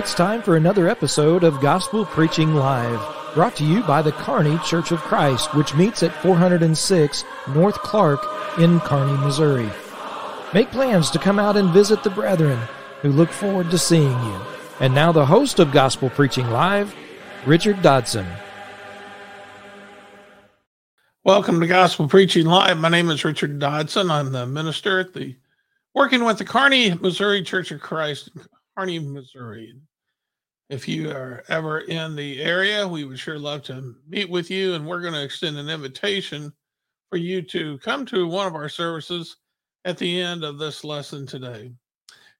It's time for another episode of Gospel Preaching Live, brought to you by the Kearney Church of Christ, which meets at 406 North Clark in Kearney, Missouri. Make plans to come out and visit the brethren who look forward to seeing you. And now the host of Gospel Preaching Live, Richard Dodson. Welcome to Gospel Preaching Live. My name is Richard Dodson. I'm the minister at the working with the Kearney, Missouri Church of Christ Kearney, Missouri. If you are ever in the area, we would sure love to meet with you. And we're going to extend an invitation for you to come to one of our services at the end of this lesson today.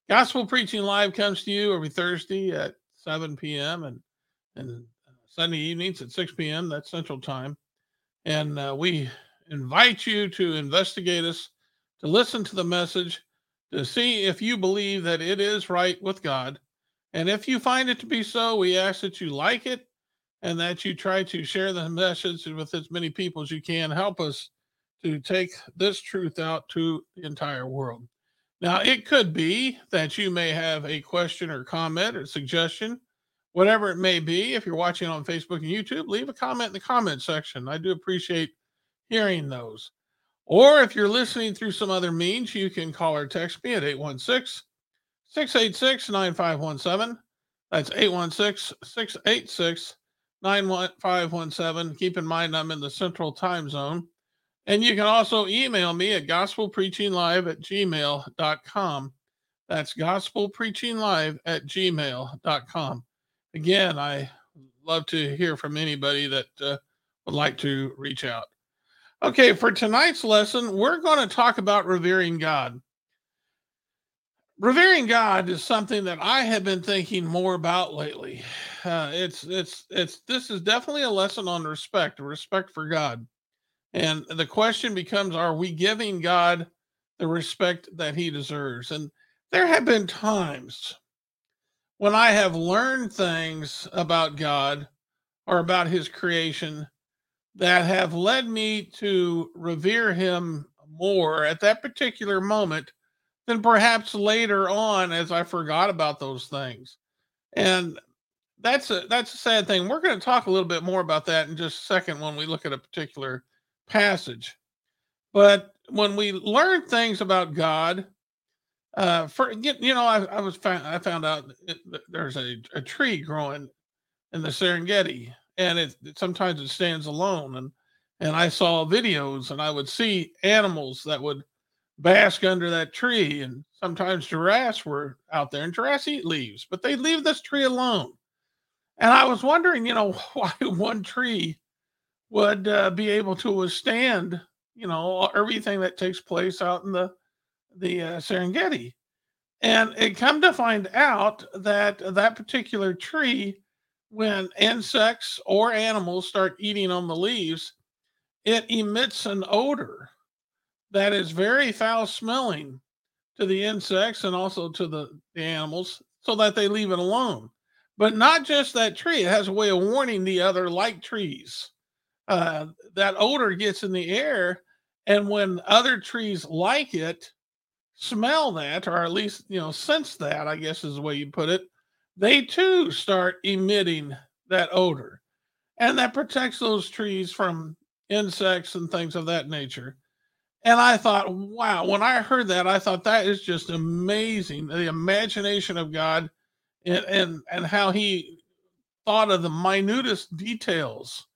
Gospel Preaching Live comes to you every Thursday at 7 p.m. and, and Sunday evenings at 6 p.m. That's Central Time. And uh, we invite you to investigate us, to listen to the message, to see if you believe that it is right with God. And if you find it to be so, we ask that you like it and that you try to share the message with as many people as you can. Help us to take this truth out to the entire world. Now, it could be that you may have a question or comment or suggestion, whatever it may be. If you're watching on Facebook and YouTube, leave a comment in the comment section. I do appreciate hearing those. Or if you're listening through some other means, you can call or text me at 816 686 9517. That's 816 686 9517. Keep in mind, I'm in the central time zone. And you can also email me at gospelpreachinglive at gmail.com. That's gospelpreachinglive at gmail.com. Again, I love to hear from anybody that uh, would like to reach out. Okay, for tonight's lesson, we're going to talk about revering God. Revering God is something that I have been thinking more about lately. Uh, it's it's it's this is definitely a lesson on respect, respect for God. And the question becomes are we giving God the respect that he deserves? And there have been times when I have learned things about God or about his creation that have led me to revere him more at that particular moment than perhaps later on as I forgot about those things. And that's a that's a sad thing. We're going to talk a little bit more about that in just a second when we look at a particular passage. But when we learn things about God, uh, for you know, I, I was found, I found out there's a, a tree growing in the Serengeti, and it, it sometimes it stands alone and and I saw videos and I would see animals that would bask under that tree and sometimes giraffes were out there and giraffes eat leaves but they leave this tree alone. And I was wondering you know why one tree would uh, be able to withstand you know everything that takes place out in the the uh, Serengeti. And it come to find out that that particular tree when insects or animals start eating on the leaves, it emits an odor that is very foul smelling to the insects and also to the, the animals so that they leave it alone. But not just that tree, it has a way of warning the other like trees. Uh, that odor gets in the air, and when other trees like it, smell that, or at least, you know, sense that, I guess is the way you put it, they too start emitting that odor. And that protects those trees from insects and things of that nature. And I thought, wow, when I heard that, I thought that is just amazing. The imagination of God and and, and how he thought of the minutest details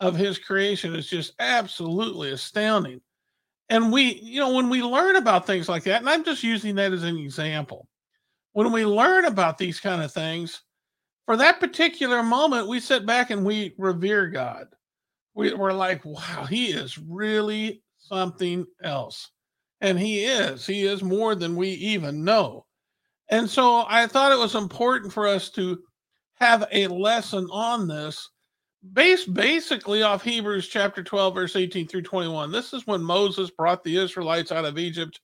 of his creation is just absolutely astounding. And we, you know, when we learn about things like that, and I'm just using that as an example, when we learn about these kind of things, for that particular moment, we sit back and we revere God. We, we're like, wow, he is really something else. And he is. He is more than we even know. And so I thought it was important for us to have a lesson on this based basically off Hebrews chapter 12, verse 18 through 21. This is when Moses brought the Israelites out of Egypt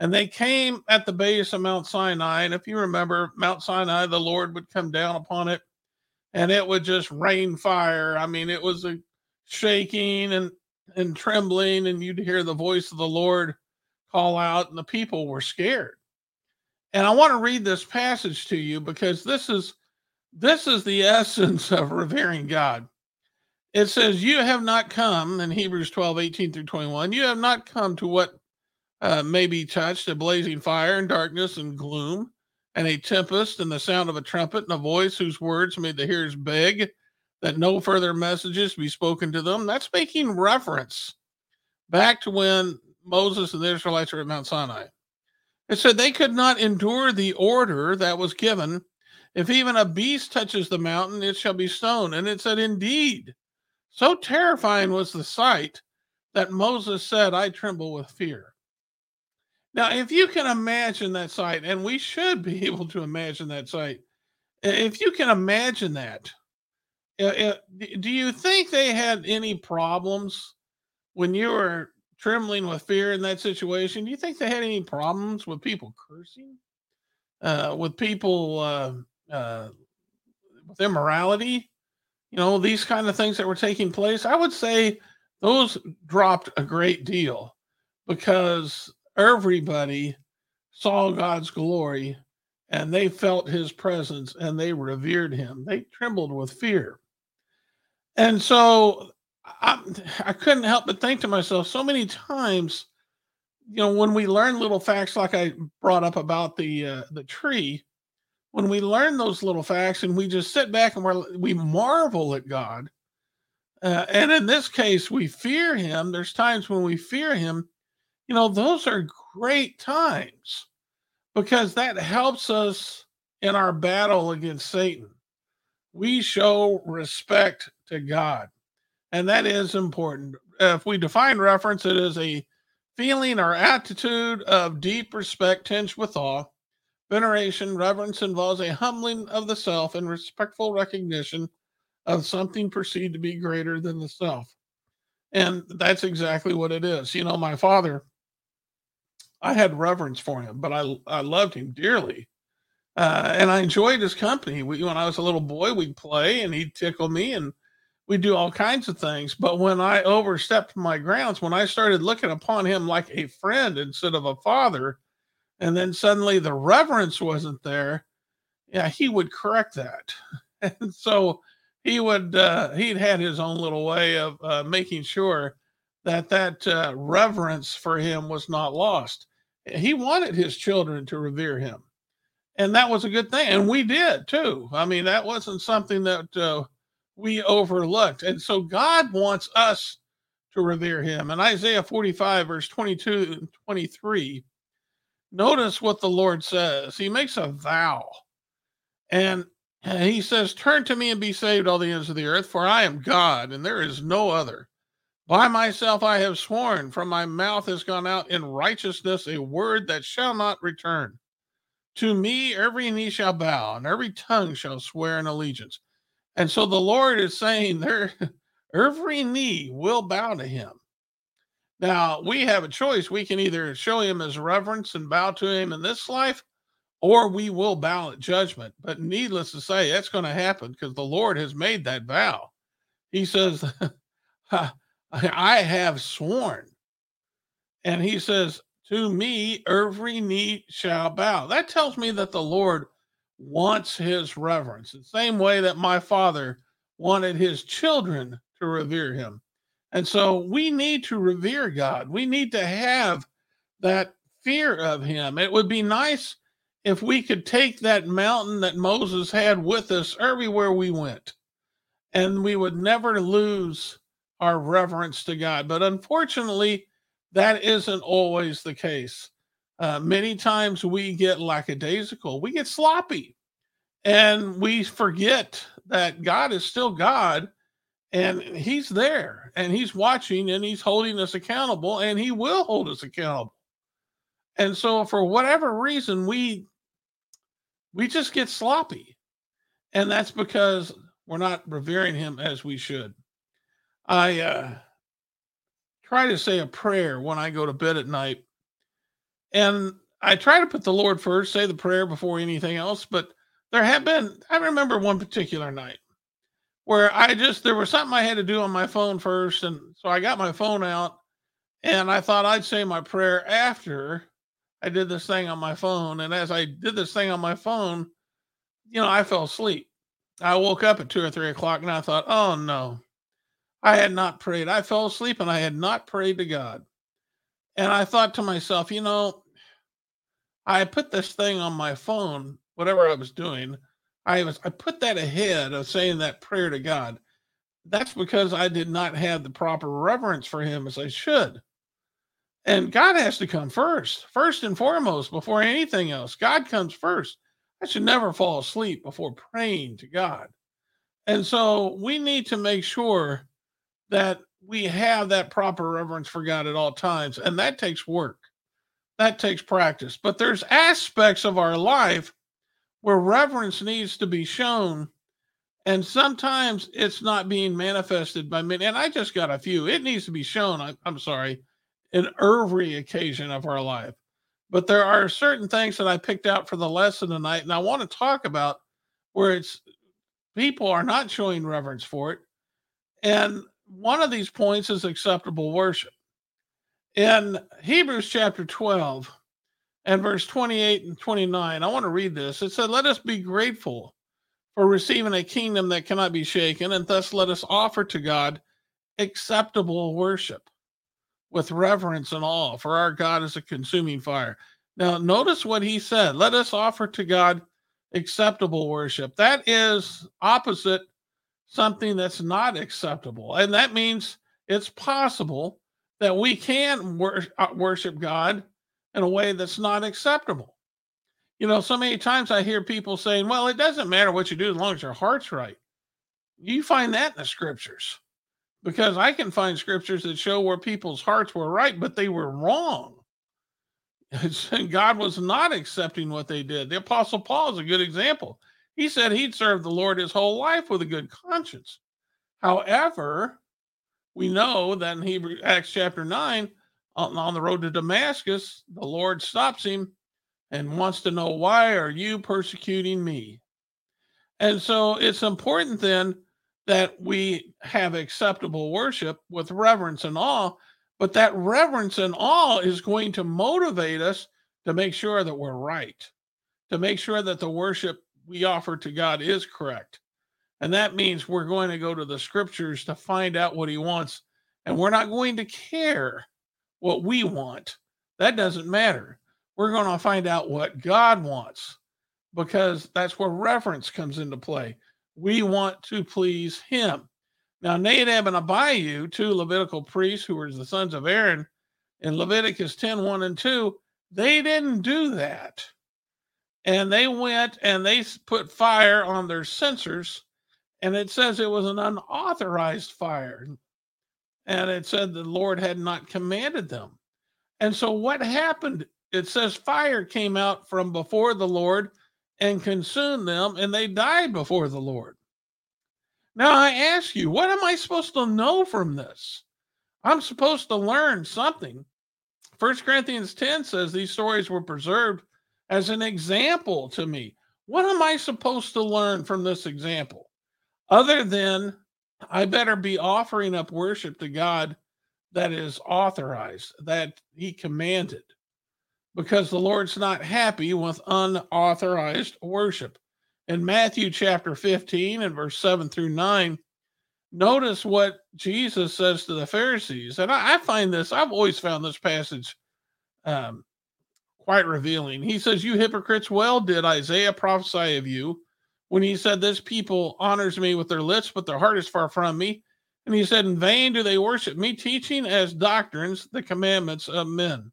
and they came at the base of Mount Sinai. And if you remember, Mount Sinai, the Lord would come down upon it and it would just rain fire. I mean, it was a shaking and, and trembling, and you'd hear the voice of the Lord call out, and the people were scared. And I want to read this passage to you because this is this is the essence of revering God. It says, You have not come in Hebrews 12, 18 through 21. You have not come to what uh, may be touched a blazing fire and darkness and gloom and a tempest and the sound of a trumpet and a voice whose words made the hearers beg that no further messages be spoken to them. That's making reference back to when Moses and the Israelites were at Mount Sinai. It said they could not endure the order that was given. If even a beast touches the mountain, it shall be stoned. And it said, Indeed, so terrifying was the sight that Moses said, I tremble with fear. Now, if you can imagine that sight, and we should be able to imagine that sight, if you can imagine that, do you think they had any problems when you were trembling with fear in that situation? Do you think they had any problems with people cursing, uh, with people uh, uh, with immorality? You know, these kind of things that were taking place. I would say those dropped a great deal because everybody saw God's glory and they felt his presence and they revered him. They trembled with fear. And so I, I couldn't help but think to myself so many times, you know, when we learn little facts like I brought up about the uh, the tree, when we learn those little facts and we just sit back and we're, we marvel at God, uh, and in this case we fear Him. There's times when we fear Him you know, those are great times because that helps us in our battle against Satan. We show respect to God, and that is important. If we define reference, it is a feeling or attitude of deep respect tinged with awe. Veneration, reverence involves a humbling of the self and respectful recognition of something perceived to be greater than the self. And that's exactly what it is. You know, my father, I had reverence for him, but I I loved him dearly, uh, and I enjoyed his company. We, when I was a little boy, we'd play, and he'd tickle me, and we'd do all kinds of things. But when I overstepped my grounds, when I started looking upon him like a friend instead of a father, and then suddenly the reverence wasn't there, yeah, he would correct that, and so he would uh, he'd had his own little way of uh, making sure that that uh, reverence for him was not lost he wanted his children to revere him. And that was a good thing. And we did too. I mean, that wasn't something that uh, we overlooked. And so God wants us to revere him. In Isaiah 45, verse 22 and 23, notice what the Lord says. He makes a vow. And he says, Turn to me and be saved, all the ends of the earth, for I am God, and there is no other. By myself I have sworn, from my mouth has gone out in righteousness a word that shall not return. To me every knee shall bow, and every tongue shall swear an allegiance. And so the Lord is saying there, every knee will bow to him. Now we have a choice. We can either show him his reverence and bow to him in this life, or we will bow at judgment. But needless to say, that's going to happen because the Lord has made that vow. He says, I have sworn. And he says, To me, every knee shall bow. That tells me that the Lord wants his reverence, the same way that my father wanted his children to revere him. And so we need to revere God. We need to have that fear of him. It would be nice if we could take that mountain that Moses had with us everywhere we went, and we would never lose our reverence to God. But unfortunately, that isn't always the case. Uh, many times we get lackadaisical, we get sloppy, and we forget that God is still God and He's there and He's watching and He's holding us accountable and He will hold us accountable. And so, for whatever reason, we we just get sloppy, and that's because we're not revering Him as we should. I uh, try to say a prayer when I go to bed at night. And I try to put the Lord first, say the prayer before anything else. But there have been, I remember one particular night where I just, there was something I had to do on my phone first. And so I got my phone out and I thought I'd say my prayer after I did this thing on my phone. And as I did this thing on my phone, you know, I fell asleep. I woke up at two or three o'clock and I thought, oh no, I had not prayed. I fell asleep and I had not prayed to God. And I thought to myself, you know, I put this thing on my phone, whatever I was doing. I was I put that ahead of saying that prayer to God. That's because I did not have the proper reverence for him as I should. And God has to come first, first and foremost, before anything else. God comes first. I should never fall asleep before praying to God. And so we need to make sure that we have that proper reverence for God at all times. And that takes work, that takes practice. But there's aspects of our life where reverence needs to be shown. And sometimes it's not being manifested by many. And I just got a few. It needs to be shown. I, I'm sorry in every occasion of our life. But there are certain things that I picked out for the lesson tonight, and I want to talk about where it's people are not showing reverence for it. And one of these points is acceptable worship. In Hebrews chapter 12 and verse 28 and 29, I want to read this. It said, Let us be grateful for receiving a kingdom that cannot be shaken, and thus let us offer to God acceptable worship with reverence and awe, for our God is a consuming fire. Now, notice what he said let us offer to God acceptable worship. That is opposite something that's not acceptable. And that means it's possible that we can wor- uh, worship God in a way that's not acceptable. You know, so many times I hear people saying, well, it doesn't matter what you do as long as your heart's right. You find that in the scriptures because I can find scriptures that show where people's hearts were right, but they were wrong. God was not accepting what they did. The Apostle Paul is a good example. He said he'd served the Lord his whole life with a good conscience. However, we know that in Hebrew Acts chapter 9, on, on the road to Damascus, the Lord stops him and wants to know, Why are you persecuting me? And so it's important then that we have acceptable worship with reverence and awe, but that reverence and awe is going to motivate us to make sure that we're right, to make sure that the worship we offer to God is correct. And that means we're going to go to the scriptures to find out what he wants. And we're not going to care what we want. That doesn't matter. We're going to find out what God wants because that's where reverence comes into play. We want to please him. Now, Nadab and Abihu, two Levitical priests who were the sons of Aaron in Leviticus 10 1 and 2, they didn't do that. And they went and they put fire on their censers, and it says it was an unauthorized fire. And it said the Lord had not commanded them. And so what happened? It says fire came out from before the Lord and consumed them, and they died before the Lord. Now I ask you, what am I supposed to know from this? I'm supposed to learn something. First Corinthians 10 says these stories were preserved as an example to me. What am I supposed to learn from this example? Other than I better be offering up worship to God that is authorized, that He commanded because the Lord's not happy with unauthorized worship. In Matthew chapter 15 and verse 7 through 9, notice what Jesus says to the Pharisees. And I, I find this, I've always found this passage um, quite revealing. He says, You hypocrites, well did Isaiah prophesy of you when he said, This people honors me with their lips, but their heart is far from me. And he said, In vain do they worship me, teaching as doctrines the commandments of men.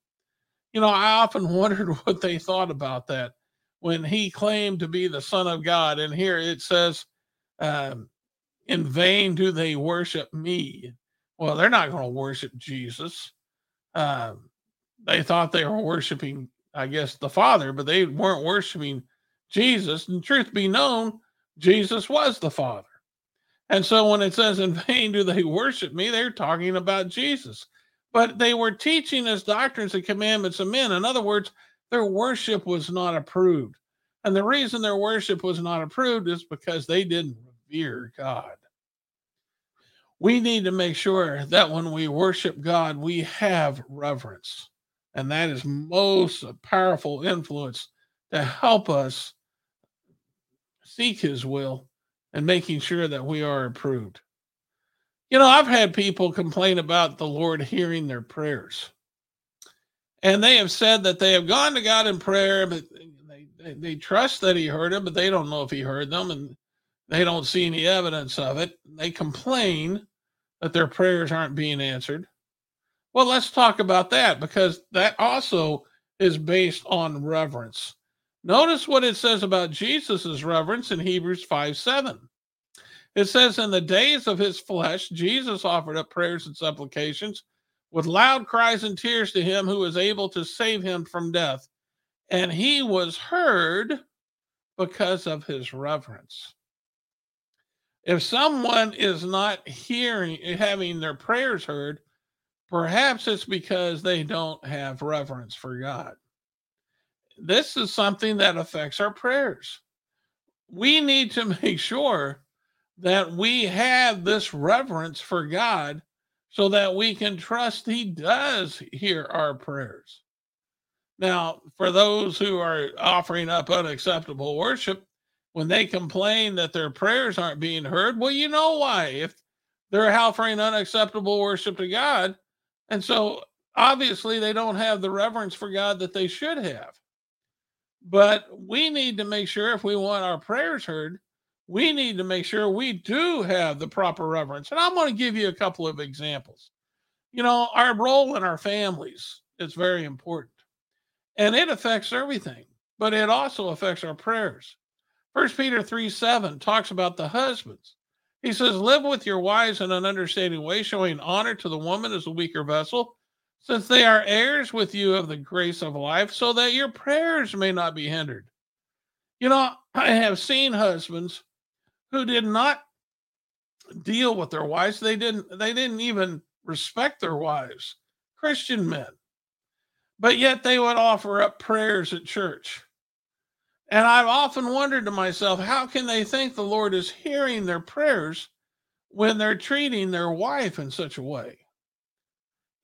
You know, I often wondered what they thought about that when he claimed to be the Son of God. And here it says, um, In vain do they worship me. Well, they're not going to worship Jesus. Um, they thought they were worshiping, I guess, the Father, but they weren't worshiping Jesus. And truth be known, Jesus was the Father. And so when it says, In vain do they worship me, they're talking about Jesus but they were teaching as doctrines and commandments of men. In other words, their worship was not approved. And the reason their worship was not approved is because they didn't revere God. We need to make sure that when we worship God, we have reverence. And that is most powerful influence to help us seek his will and making sure that we are approved. You know, I've had people complain about the Lord hearing their prayers. And they have said that they have gone to God in prayer, but they, they, they trust that He heard them, but they don't know if He heard them and they don't see any evidence of it. They complain that their prayers aren't being answered. Well, let's talk about that because that also is based on reverence. Notice what it says about Jesus' reverence in Hebrews 5 7. It says, In the days of his flesh, Jesus offered up prayers and supplications with loud cries and tears to him who was able to save him from death. And he was heard because of his reverence. If someone is not hearing, having their prayers heard, perhaps it's because they don't have reverence for God. This is something that affects our prayers. We need to make sure that we have this reverence for God so that we can trust He does hear our prayers. Now, for those who are offering up unacceptable worship, when they complain that their prayers aren't being heard, well, you know why. If they're offering unacceptable worship to God, and so obviously they don't have the reverence for God that they should have. But we need to make sure if we want our prayers heard, we need to make sure we do have the proper reverence. And I'm going to give you a couple of examples. You know, our role in our families is very important and it affects everything, but it also affects our prayers. First Peter 3 7 talks about the husbands. He says, Live with your wives in an understanding way, showing honor to the woman as a weaker vessel, since they are heirs with you of the grace of life, so that your prayers may not be hindered. You know, I have seen husbands who did not deal with their wives. They didn't they didn't even respect their wives, Christian men. But yet they would offer up prayers at church. And I've often wondered to myself, how can they think the Lord is hearing their prayers when they're treating their wife in such a way?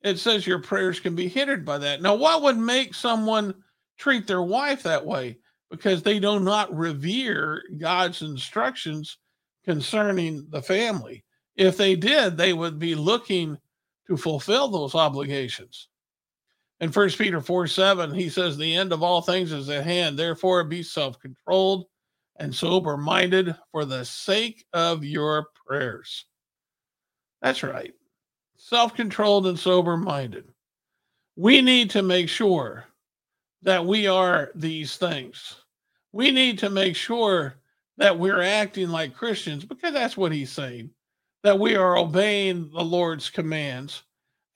It says your prayers can be hindered by that. Now, what would make someone treat their wife that way? because they do not revere God's instructions concerning the family. If they did, they would be looking to fulfill those obligations. In First Peter 4 7, he says, The end of all things is at hand. Therefore, be self controlled and sober minded for the sake of your prayers. That's right. Self controlled and sober minded. We need to make sure that we are these things. We need to make sure that we're acting like Christians because that's what he's saying, that we are obeying the Lord's commands.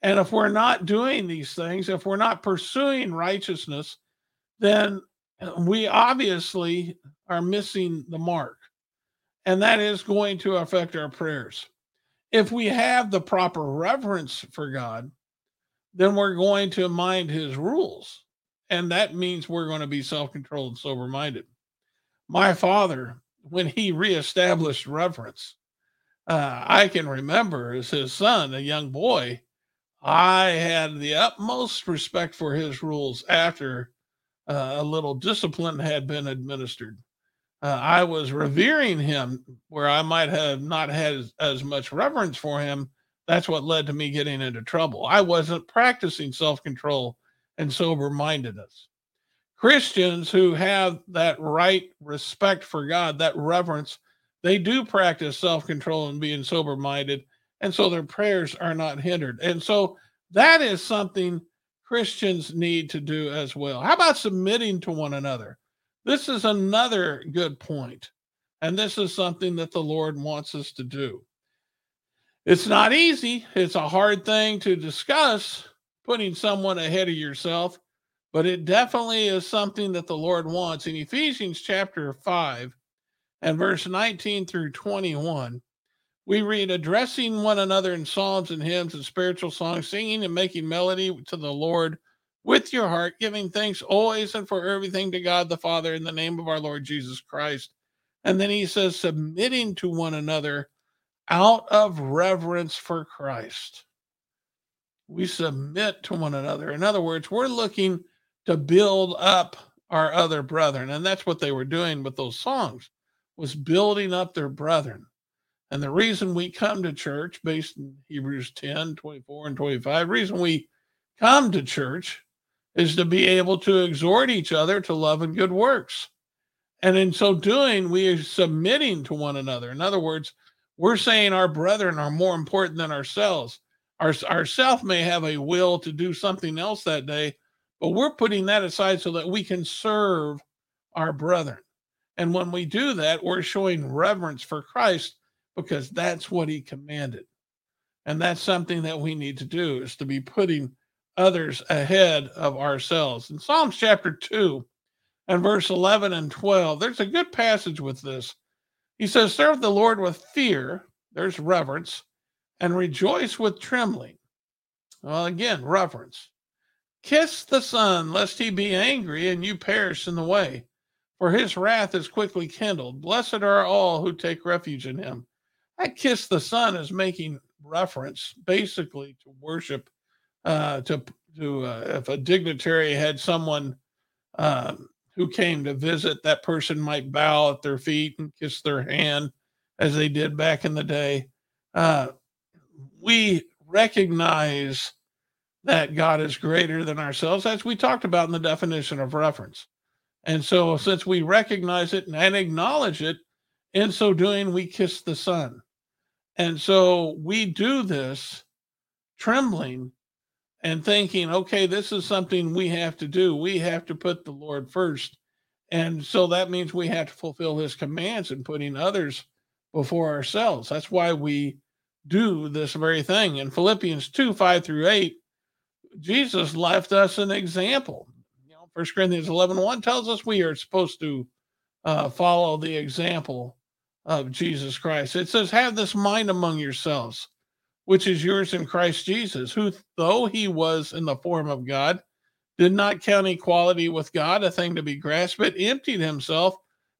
And if we're not doing these things, if we're not pursuing righteousness, then we obviously are missing the mark. And that is going to affect our prayers. If we have the proper reverence for God, then we're going to mind his rules and that means we're going to be self-controlled and sober-minded. My father, when he reestablished reverence, uh, I can remember as his son, a young boy, I had the utmost respect for his rules after uh, a little discipline had been administered. Uh, I was revering him where I might have not had as, as much reverence for him. That's what led to me getting into trouble. I wasn't practicing self control and sober mindedness. Christians who have that right respect for God, that reverence, they do practice self control and being sober minded. And so their prayers are not hindered. And so that is something Christians need to do as well. How about submitting to one another? This is another good. And this is something that the Lord wants us to do. It's not easy, it's a hard thing to discuss, putting someone ahead of yourself, but it definitely is something that the Lord wants. In Ephesians chapter 5 and verse 19 through 21, we read, addressing one another in psalms and hymns and spiritual songs, singing and making melody to the Lord with your heart, giving thanks always and for everything to God the Father in the name of our Lord Jesus Christ. And then he says, submitting to one another out of reverence for Christ we submit to one another. In other words, we're looking to build up our other brethren. And that's what they were doing with those songs was building up their brethren. And the reason we come to church based in Hebrews 10, 24, and 25, reason we come to church is to be able to exhort each other to love and good works. And in so doing, we are submitting to one another. In other words, we're saying our brethren are more important than ourselves. Our, ourself may have a will to do something else that day, but we're putting that aside so that we can serve our brethren. And when we do that, we're showing reverence for Christ because that's what he commanded. And that's something that we need to do is to be putting others ahead of ourselves. In Psalms chapter 2 and verse 11 and 12, there's a good passage with this. He says, Serve the Lord with fear, there's reverence, and rejoice with trembling. Well, again, reverence. Kiss the Son, lest he be angry and you perish in the way, for his wrath is quickly kindled. Blessed are all who take refuge in him. That kiss the Son is making reference basically to worship uh, to to uh, if a dignitary had someone um, who came to visit, that person might bow at their feet and kiss their hand, as they did back in the day. Uh, we recognize that God is greater than ourselves, as we talked about in the definition of reference. And so, since we recognize it and acknowledge it, in so doing, we kiss the Son. And so we do this trembling and thinking, okay, this is something we have to do. We have to put the Lord first. And so that means we have to fulfill his commands and putting others before ourselves. That's why we do this very thing. In Philippians 2 5 through 8, Jesus left us an example. You know, 1 Corinthians 11 1 tells us we are supposed to uh, follow the example of Jesus Christ. It says, Have this mind among yourselves which is yours in Christ Jesus, who, though he was in the form of God, did not count equality with God a thing to be grasped, but emptied himself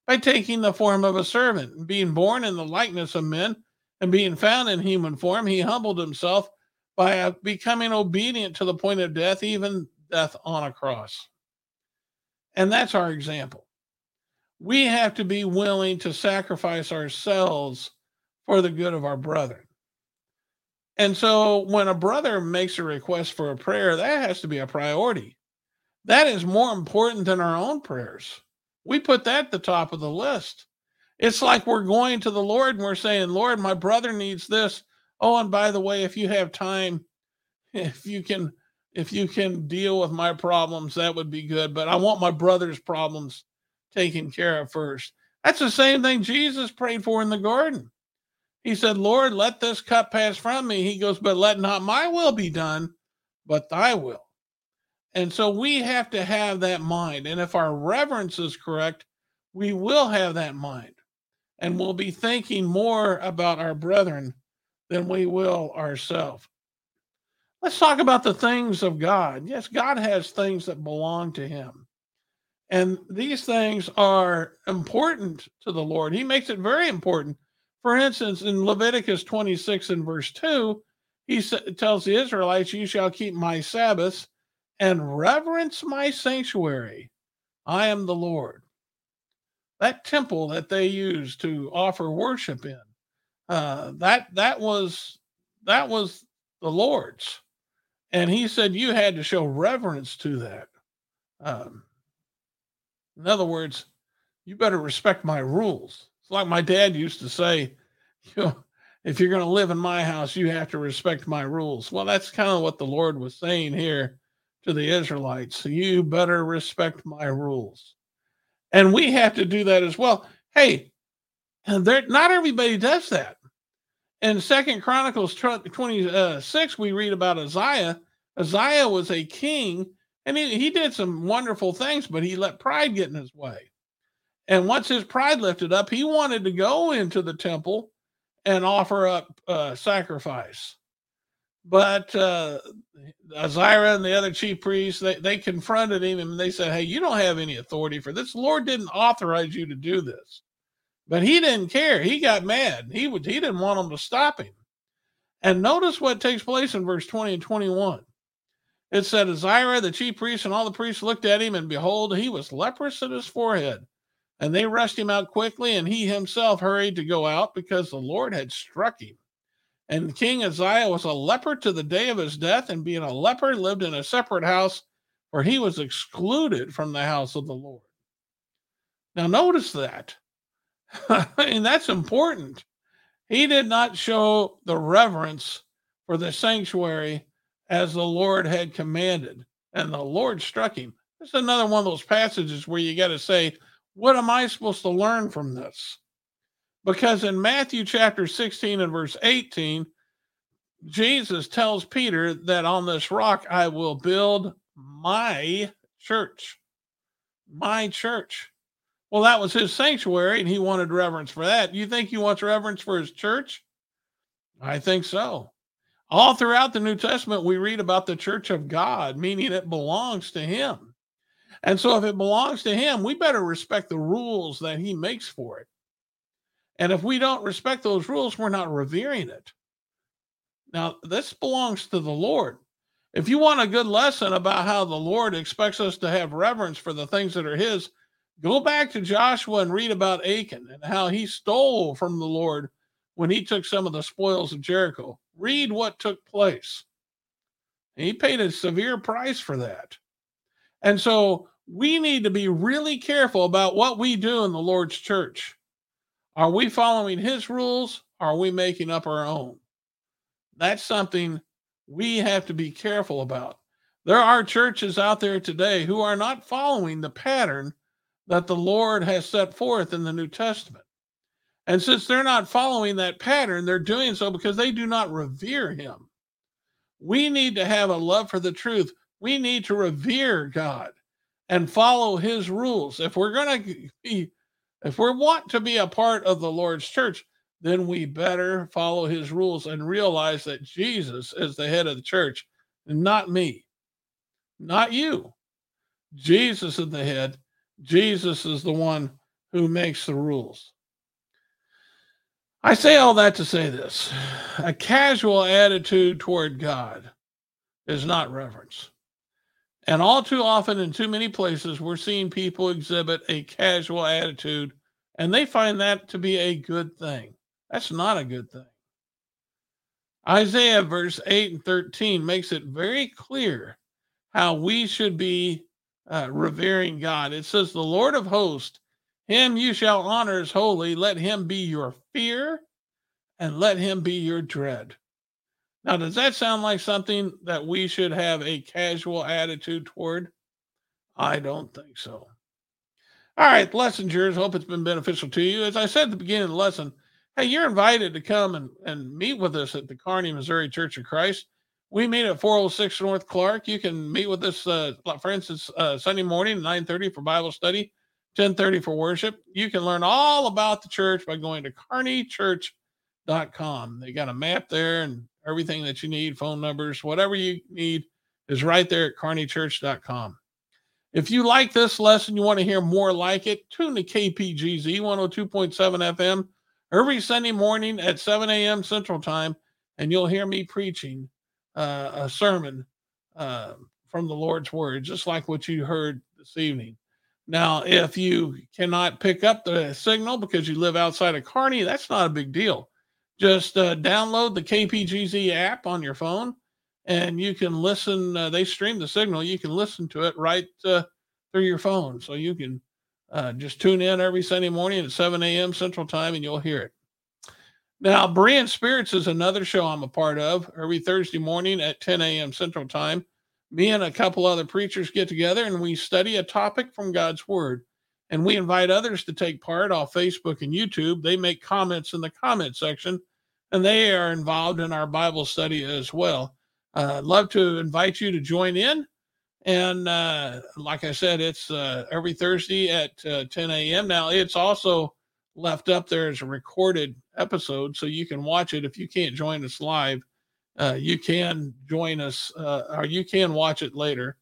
by taking the form of a servant. And being born in the likeness of men and being found in human form, he humbled himself by uh, becoming obedient to the point of death, even death on a cross. And that's our example. We have to be willing to sacrifice ourselves for the good of our brethren. And so when a brother makes a request for a prayer, that has to be a priority. That is more important than our own prayers. We put that at the top of the list. It's like we're going to the Lord and we're saying, Lord, my brother needs this. Oh, and by the way, if you have time, if you can if you can deal with my problems, that would be good. But I want my brother's problems taken care of first. That's the same thing Jesus prayed for in the garden. He said, Lord, let this cup pass from me. He goes, but let not my will be done, but thy will. And so we have to have that mind. And if our reverence is correct, we will have that mind. And we'll be thinking more about our brethren than we will ourselves. Let's talk about the things of God. Yes, God has things that belong to him. And these things are important to the Lord. He makes it very important for instance, in Leviticus 26 and verse 2, he tells the Israelites, You shall keep my Sabbaths and reverence my sanctuary. I am the Lord. That temple that they used to offer worship in, uh, that that was that was the Lord's, and He said you had to show reverence to that. Um, in other words, you better respect my rules. It's like my dad used to say, you know, if you're going to live in my house, you have to respect my rules. Well, that's kind of what the Lord was saying here to the Israelites. You better respect my rules. And we have to do that as well. Hey, there, not everybody does that. In Second Chronicles 26, uh, we read about Uzziah. Uzziah was a king, and he did some wonderful things, but he let pride get in his way. And once his pride lifted up, he wanted to go into the temple and offer up uh, sacrifice. But uh, Azariah and the other chief priests, they, they confronted him and they said, Hey, you don't have any authority for this. The Lord didn't authorize you to do this. But he didn't care. He got mad. He would he didn't want them to stop him. And notice what takes place in verse 20 and 21. It said, Azariah, the chief priest, and all the priests looked at him, and behold, he was leprous in his forehead. And they rushed him out quickly, and he himself hurried to go out because the Lord had struck him. And King Uzziah was a leper to the day of his death, and being a leper, lived in a separate house, for he was excluded from the house of the Lord. Now, notice that. and that's important. He did not show the reverence for the sanctuary as the Lord had commanded, and the Lord struck him. This is another one of those passages where you got to say, What am I supposed to learn from this? Because in Matthew chapter 16 and verse 18, Jesus tells Peter that on this rock I will build my church. My church. Well, that was his sanctuary, and he wanted reverence for that. You think he wants reverence for his church? I think so. All throughout the New Testament, we read about the church of God, meaning it belongs to Him. And so, if it belongs to Him, we better respect the rules that He makes for it. And if we don't respect those rules, we're not revering it. Now, this belongs to the Lord. If you want a good lesson about how the Lord expects us to have reverence for the things that are His, go back to Joshua and read about Achan and how he stole from the Lord when he took some of the spoils of Jericho. Read what took place. he paid a severe price for that. And so we need to be really careful about what we do in the Lord's church. Are we following his rules? Are we making up our own? That's something we have to be careful about. There are churches out there today who are not following the pattern that the Lord has set forth in the New Testament. And since they're not following that pattern, they're doing so because they do not revere him. We need to have a love for the truth. We need to revere God and follow his rules. If we're going to be, if we want to be a part of the Lord's church, then we better follow his rules and realize that Jesus is the head of the church, and not me, not you. Jesus is the head. Jesus is the one who makes the rules. I say all that to say this a casual attitude toward God is not reverence. And all too often, in too many places, we're seeing people exhibit a casual attitude and they find that to be a good thing. That's not a good thing. Isaiah verse 8 and 13 makes it very clear how we should be uh, revering God. It says, The Lord of hosts him you shall honor as holy. Let him be your fear and let him be your dread. Now, does that sound like something that we should have a casual attitude toward? I don't think so. All right, lesson. Hope it's been beneficial to you. As I said at the beginning of the lesson, hey, you're invited to come and, and meet with us at the Kearney, Missouri Church of Christ. We meet at 406 North Clark. You can meet with us, uh, for instance, uh, Sunday morning, 9.30 for Bible study. 1030 for worship. You can learn all about the church by going to kearneychurch.com. They got a map there and everything that you need, phone numbers, whatever you need is right there at kearneychurch.com. If you like this lesson, you want to hear more like it, tune to KPGZ 102.7 FM every Sunday morning at 7 a.m. Central Time, and you'll hear me preaching uh, a sermon uh, from the Lord's Word, just like what you heard this evening. Now, if you cannot pick up the signal because you live outside of Kearney, that's not a big deal. Just uh, download the KPGZ app on your phone and you can listen. Uh, they stream the signal. You can listen to it right uh, through your phone. So you can uh, just tune in every Sunday morning at 7 a.m. Central Time and you'll hear it. Now, Berean Spirits is another show I'm a part of every Thursday morning at 10 a.m. Central Time me and a couple other preachers get together and we study a topic from God's Word. And we invite others to take part off Facebook and YouTube. They make comments in the comment section and they are involved in our Bible study as well. Uh, I'd love to invite you to join in. And uh, like I said, it's uh, every Thursday at uh, 10 a.m. Now, it's also left up there as a recorded episode, so you can watch it if you can't join us live uh, you can join us uh, or you can watch it later.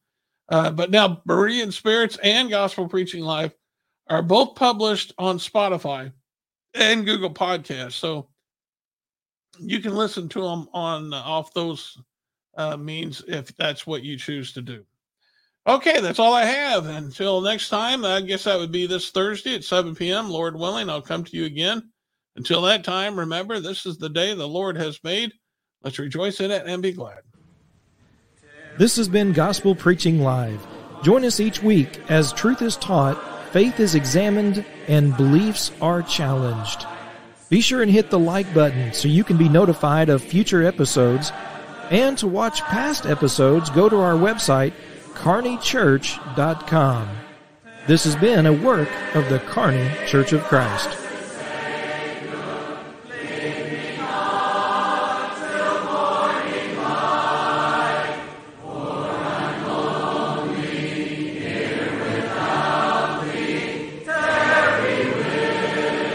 But now, Berean Spirits and Gospel Preaching Live are both published on Spotify and Google Podcasts. So you can listen to them on off those uh, means if that's what you choose to do. Okay, that's all I have. Until next time, I guess that would be this Thursday at 7 p.m. Lord willing, I'll come to you again. Until that time, remember, this is the day the Lord has made. Let's rejoice in it and be glad. This has been Gospel Preaching Live. Join us each week as truth is taught, faith is examined, and beliefs are challenged. Be sure and hit the like button so you can be notified of future episodes. And to watch past episodes, go to our website, kearneychurch.com. This has been a work of the Kearney Church of Christ.